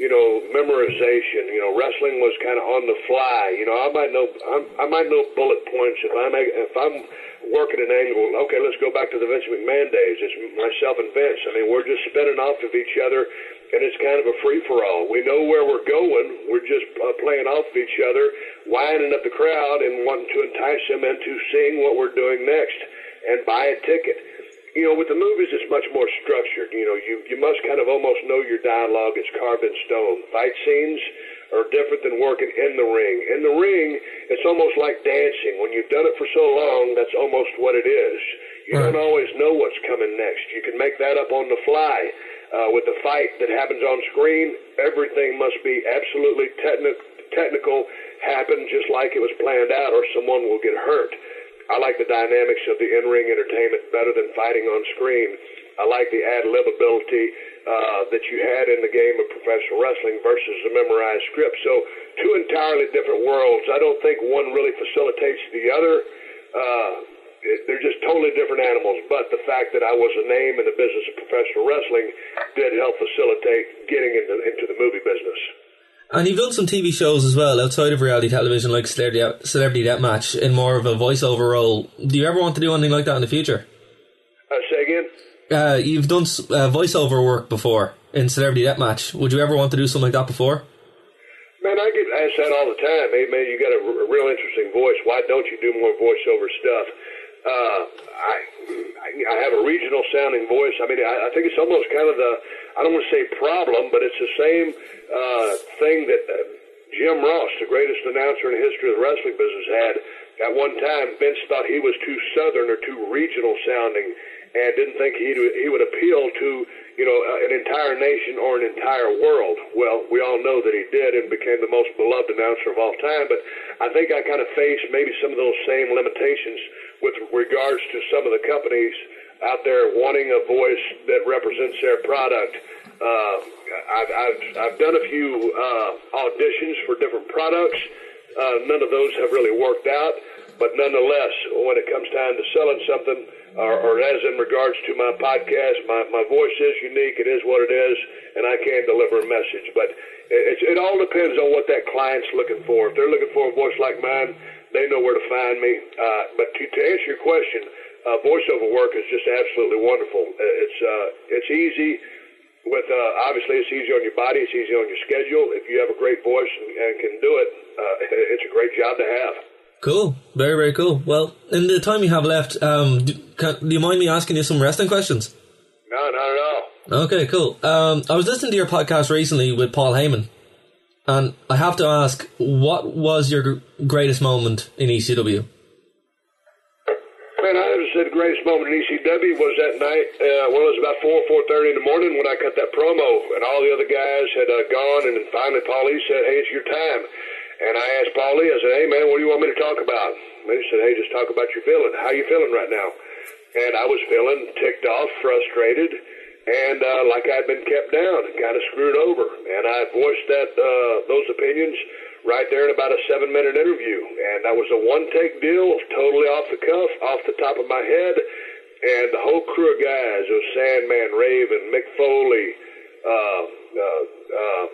you know, memorization. You know, wrestling was kind of on the fly. You know, I might know I'm, I might know bullet points if I'm if I'm working an angle. Okay, let's go back to the Vince McMahon days. It's myself and Vince. I mean, we're just spinning off of each other, and it's kind of a free for all. We know where we're going. We're just uh, playing off of each other, winding up the crowd, and wanting to entice them into seeing what we're doing next and buy a ticket. You know, with the movies, it's much more structured. You know, you you must kind of almost know your dialogue. It's carved in stone. Fight scenes are different than working in the ring. In the ring, it's almost like dancing. When you've done it for so long, that's almost what it is. You right. don't always know what's coming next. You can make that up on the fly. Uh, with the fight that happens on screen, everything must be absolutely techni- technical, happen just like it was planned out, or someone will get hurt. I like the dynamics of the in-ring entertainment better than fighting on screen. I like the ad lib ability uh, that you had in the game of professional wrestling versus the memorized script. So two entirely different worlds. I don't think one really facilitates the other. Uh, they're just totally different animals. But the fact that I was a name in the business of professional wrestling did help facilitate getting into, into the movie business. And you've done some TV shows as well outside of reality television, like Celebrity, Celebrity Deathmatch, in more of a voiceover role. Do you ever want to do anything like that in the future? Uh, say again? uh, you've done uh, voiceover work before in Celebrity Deathmatch. Would you ever want to do something like that before? Man, I get asked that all the time. Hey, man, you got a, r- a real interesting voice. Why don't you do more voiceover stuff? Uh, I, I have a regional sounding voice. I mean, I, I think it's almost kind of the, I don't want to say problem, but it's the same uh, thing that uh, Jim Ross, the greatest announcer in the history of the wrestling business, had. At one time, Vince thought he was too southern or too regional sounding and didn't think he he would appeal to you know an entire nation or an entire world. Well, we all know that he did and became the most beloved announcer of all time. But I think I kind of face maybe some of those same limitations with regards to some of the companies out there wanting a voice that represents their product. Uh, I've, I've, I've done a few uh, auditions for different products. Uh, none of those have really worked out, but nonetheless, when it comes time to selling something, or, or as in regards to my podcast, my, my voice is unique. It is what it is, and I can deliver a message. But it, it all depends on what that client's looking for. If they're looking for a voice like mine, they know where to find me. Uh, but to, to answer your question, uh, voiceover work is just absolutely wonderful. Uh, it's uh, it's easy. With uh, obviously, it's easy on your body. It's easy on your schedule. If you have a great voice and, and can do it, uh, *laughs* it's a great job to have. Cool. Very, very cool. Well, in the time you have left, um, do, can, do you mind me asking you some wrestling questions? No, not at all. Okay, cool. Um, I was listening to your podcast recently with Paul Heyman, and I have to ask, what was your greatest moment in ECW? The greatest moment in ECW was that night. Uh, well, it was about four, four thirty in the morning when I cut that promo, and all the other guys had uh, gone, and finally Paulie said, "Hey, it's your time." And I asked Paulie, I said, "Hey, man, what do you want me to talk about?" And he said, "Hey, just talk about your feeling. How you feeling right now?" And I was feeling ticked off, frustrated, and uh, like I'd been kept down kind of screwed over. And I voiced that uh, those opinions right there in about a seven minute interview. And that was a one take deal, totally off the cuff, off the top of my head. And the whole crew of guys, it was Sandman, Raven, Mick Foley, uh, uh, uh,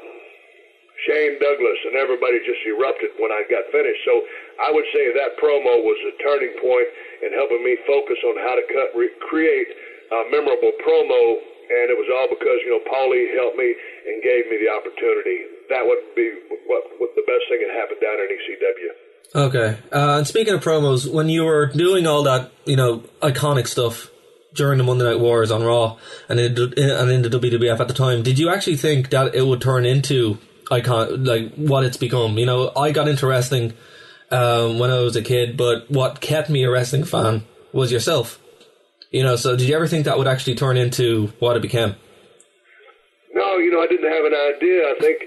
Shane Douglas, and everybody just erupted when I got finished. So I would say that promo was a turning point in helping me focus on how to cut, re- create a memorable promo and it was all because you know Paulie helped me and gave me the opportunity. That would be what, what the best thing that happened down in ECW. Okay. Uh, and speaking of promos, when you were doing all that, you know, iconic stuff during the Monday Night Wars on Raw and in, and in the WWF at the time, did you actually think that it would turn into icon like what it's become? You know, I got into wrestling um, when I was a kid, but what kept me a wrestling fan was yourself. You know, so did you ever think that would actually turn into what it became? No, you know, I didn't have an idea. I think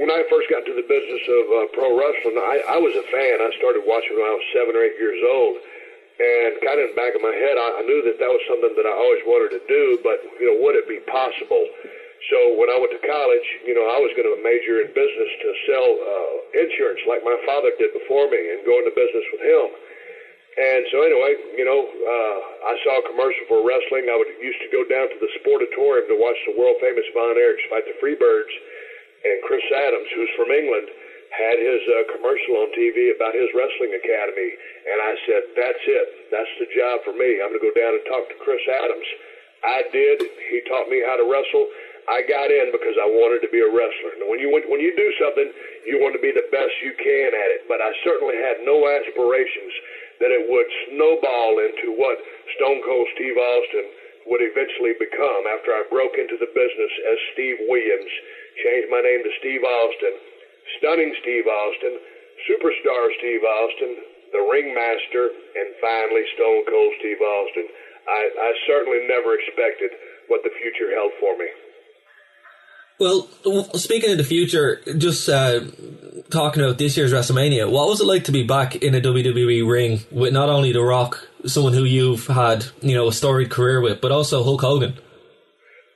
when I first got into the business of uh, pro wrestling, I, I was a fan. I started watching when I was seven or eight years old. And kind of in the back of my head, I, I knew that that was something that I always wanted to do, but, you know, would it be possible? So when I went to college, you know, I was going to major in business to sell uh, insurance like my father did before me and go into business with him. And so anyway, you know, uh, I saw a commercial for wrestling. I would used to go down to the Sportatorium to watch the world famous Von Erichs fight the Freebirds. And Chris Adams, who's from England, had his uh, commercial on TV about his wrestling academy. And I said, that's it. That's the job for me. I'm going to go down and talk to Chris Adams. I did. He taught me how to wrestle. I got in because I wanted to be a wrestler. And when you when you do something, you want to be the best you can at it. But I certainly had no aspirations that it would snowball into what Stone Cold Steve Austin would eventually become after I broke into the business as Steve Williams, changed my name to Steve Austin, stunning Steve Austin, superstar Steve Austin, the ringmaster, and finally Stone Cold Steve Austin. I, I certainly never expected what the future held for me. Well, speaking of the future, just uh, talking about this year's WrestleMania, what was it like to be back in a WWE ring with not only The Rock, someone who you've had you know a storied career with, but also Hulk Hogan?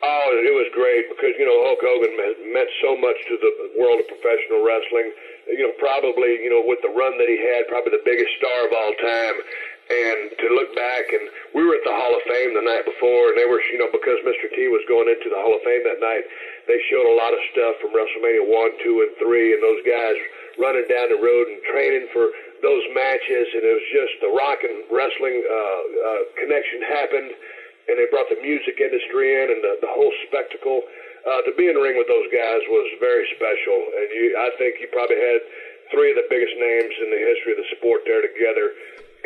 Oh, it was great because you know Hulk Hogan meant so much to the world of professional wrestling. You know, probably you know with the run that he had, probably the biggest star of all time. And to look back, and we were at the Hall of Fame the night before, and they were, you know, because Mr. T was going into the Hall of Fame that night, they showed a lot of stuff from WrestleMania 1, 2, and 3, and those guys running down the road and training for those matches, and it was just the rock and wrestling uh, uh, connection happened, and they brought the music industry in and the, the whole spectacle. Uh, to be in the ring with those guys was very special, and you, I think you probably had three of the biggest names in the history of the sport there together.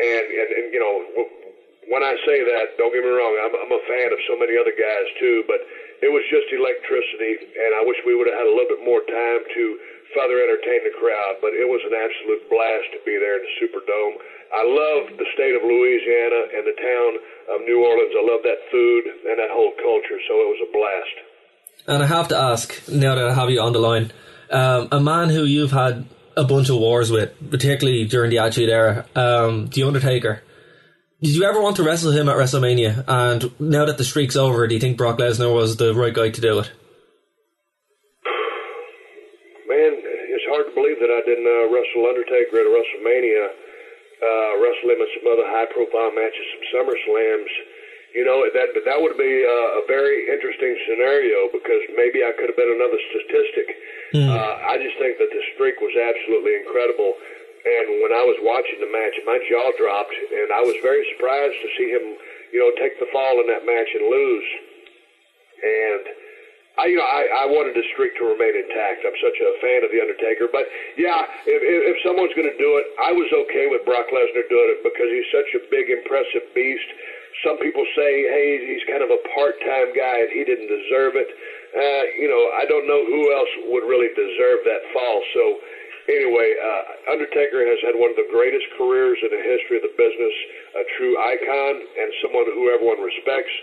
And, and, and you know, when I say that, don't get me wrong, I'm, I'm a fan of so many other guys too, but it was just electricity, and I wish we would have had a little bit more time to further entertain the crowd. But it was an absolute blast to be there in the Superdome. I love the state of Louisiana and the town of New Orleans. I love that food and that whole culture, so it was a blast. And I have to ask, now that I have you on the line, um, a man who you've had a bunch of wars with, particularly during the Attitude Era, um, The Undertaker. Did you ever want to wrestle him at WrestleMania? And now that the streak's over, do you think Brock Lesnar was the right guy to do it? Man, it's hard to believe that I didn't uh, wrestle Undertaker at WrestleMania, uh, in some other high-profile matches, some Summer Slams. You know that but that would be uh, a very interesting scenario because maybe I could have been another statistic. Mm. Uh, I just think that the streak was absolutely incredible. And when I was watching the match, my jaw dropped, and I was very surprised to see him, you know, take the fall in that match and lose. And I, you know, I, I wanted the streak to remain intact. I'm such a fan of the Undertaker, but yeah, if, if someone's going to do it, I was okay with Brock Lesnar doing it because he's such a big, impressive beast. Some people say, hey, he's kind of a part-time guy and he didn't deserve it. Uh, you know, I don't know who else would really deserve that fall. So anyway, uh, Undertaker has had one of the greatest careers in the history of the business, a true icon and someone who everyone respects.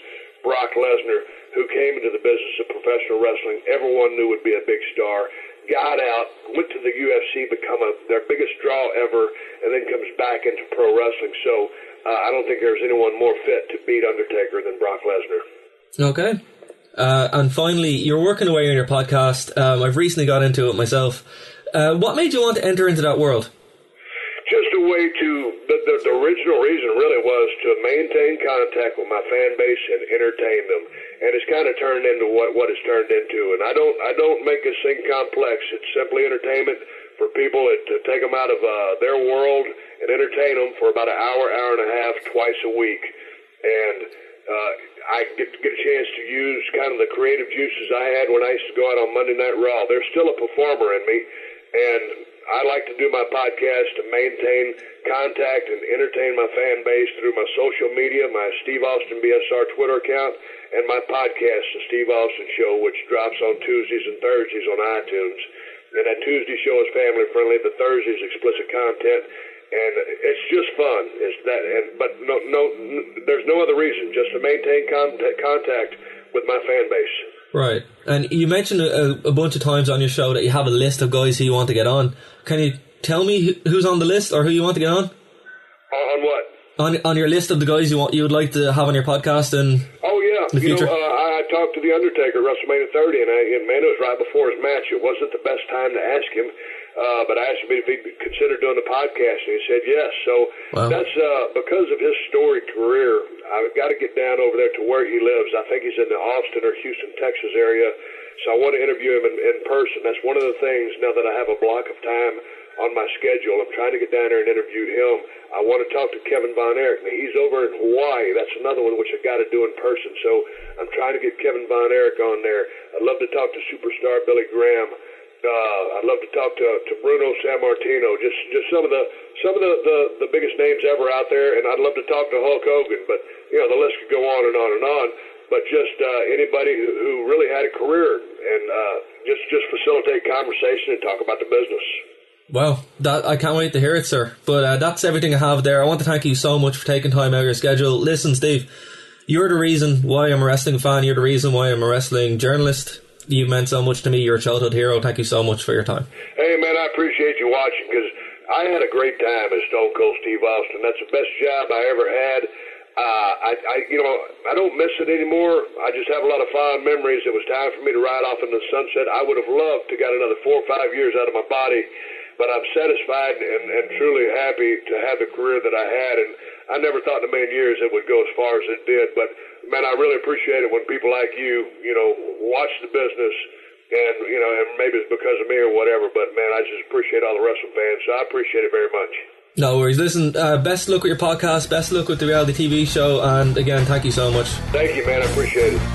Brock Lesnar, who came into the business of professional wrestling, everyone knew would be a big star. Got out, went to the UFC, become a, their biggest draw ever, and then comes back into pro wrestling. So uh, I don't think there's anyone more fit to beat Undertaker than Brock Lesnar. Okay. Uh, and finally, you're working away on your podcast. Um, I've recently got into it myself. Uh, what made you want to enter into that world? Just a way to the, the, the original reason really was to maintain contact with my fan base and entertain them, and it's kind of turned into what what it's turned into. And I don't I don't make this thing complex. It's simply entertainment for people to take them out of uh, their world and entertain them for about an hour, hour and a half, twice a week, and. Uh, I get get a chance to use kind of the creative juices I had when I used to go out on Monday Night Raw. There's still a performer in me, and I like to do my podcast to maintain contact and entertain my fan base through my social media, my Steve Austin BSR Twitter account, and my podcast, The Steve Austin Show, which drops on Tuesdays and Thursdays on iTunes. And that Tuesday show is family friendly. The Thursday is explicit content and it's just fun. It's that, and but no, no, there's no other reason just to maintain contact, contact with my fan base. Right, and you mentioned a, a, bunch of times on your show that you have a list of guys who you want to get on. Can you tell me who's on the list or who you want to get on? On what? On on your list of the guys you want you would like to have on your podcast and. Oh yeah, the you future? know, uh, I talked to the Undertaker at WrestleMania 30, and, I, and man, it was right before his match. It wasn't the best time to ask him uh, but I asked him if he'd consider doing the podcast, and he said yes. So wow. that's uh, because of his storied career. I've got to get down over there to where he lives. I think he's in the Austin or Houston, Texas area. So I want to interview him in, in person. That's one of the things now that I have a block of time on my schedule. I'm trying to get down there and interview him. I want to talk to Kevin Von Erich. Now, he's over in Hawaii. That's another one which I've got to do in person. So I'm trying to get Kevin Von Erich on there. I'd love to talk to superstar Billy Graham. Uh, I'd love to talk to, to Bruno Sammartino, just just some of the some of the, the, the biggest names ever out there, and I'd love to talk to Hulk Hogan. But you know the list could go on and on and on. But just uh, anybody who, who really had a career and uh, just just facilitate conversation and talk about the business. Well, that I can't wait to hear it, sir. But uh, that's everything I have there. I want to thank you so much for taking time out of your schedule. Listen, Steve, you're the reason why I'm a wrestling fan. You're the reason why I'm a wrestling journalist you meant so much to me. You're a childhood hero. Thank you so much for your time. Hey, man, I appreciate you watching because I had a great time as Stone Cold Steve Austin. That's the best job I ever had. Uh, I, I, you know, I don't miss it anymore. I just have a lot of fond memories. It was time for me to ride off in the sunset. I would have loved to got another four or five years out of my body, but I'm satisfied and, and truly happy to have the career that I had. And I never thought in a million years it would go as far as it did. But man, I really appreciate it when people like you, you know, watch the business and you know, and maybe it's because of me or whatever, but man, I just appreciate all the wrestling fans. So I appreciate it very much. No worries. Listen, uh, best luck with your podcast, best luck with the reality TV show, and again, thank you so much. Thank you, man. I appreciate it.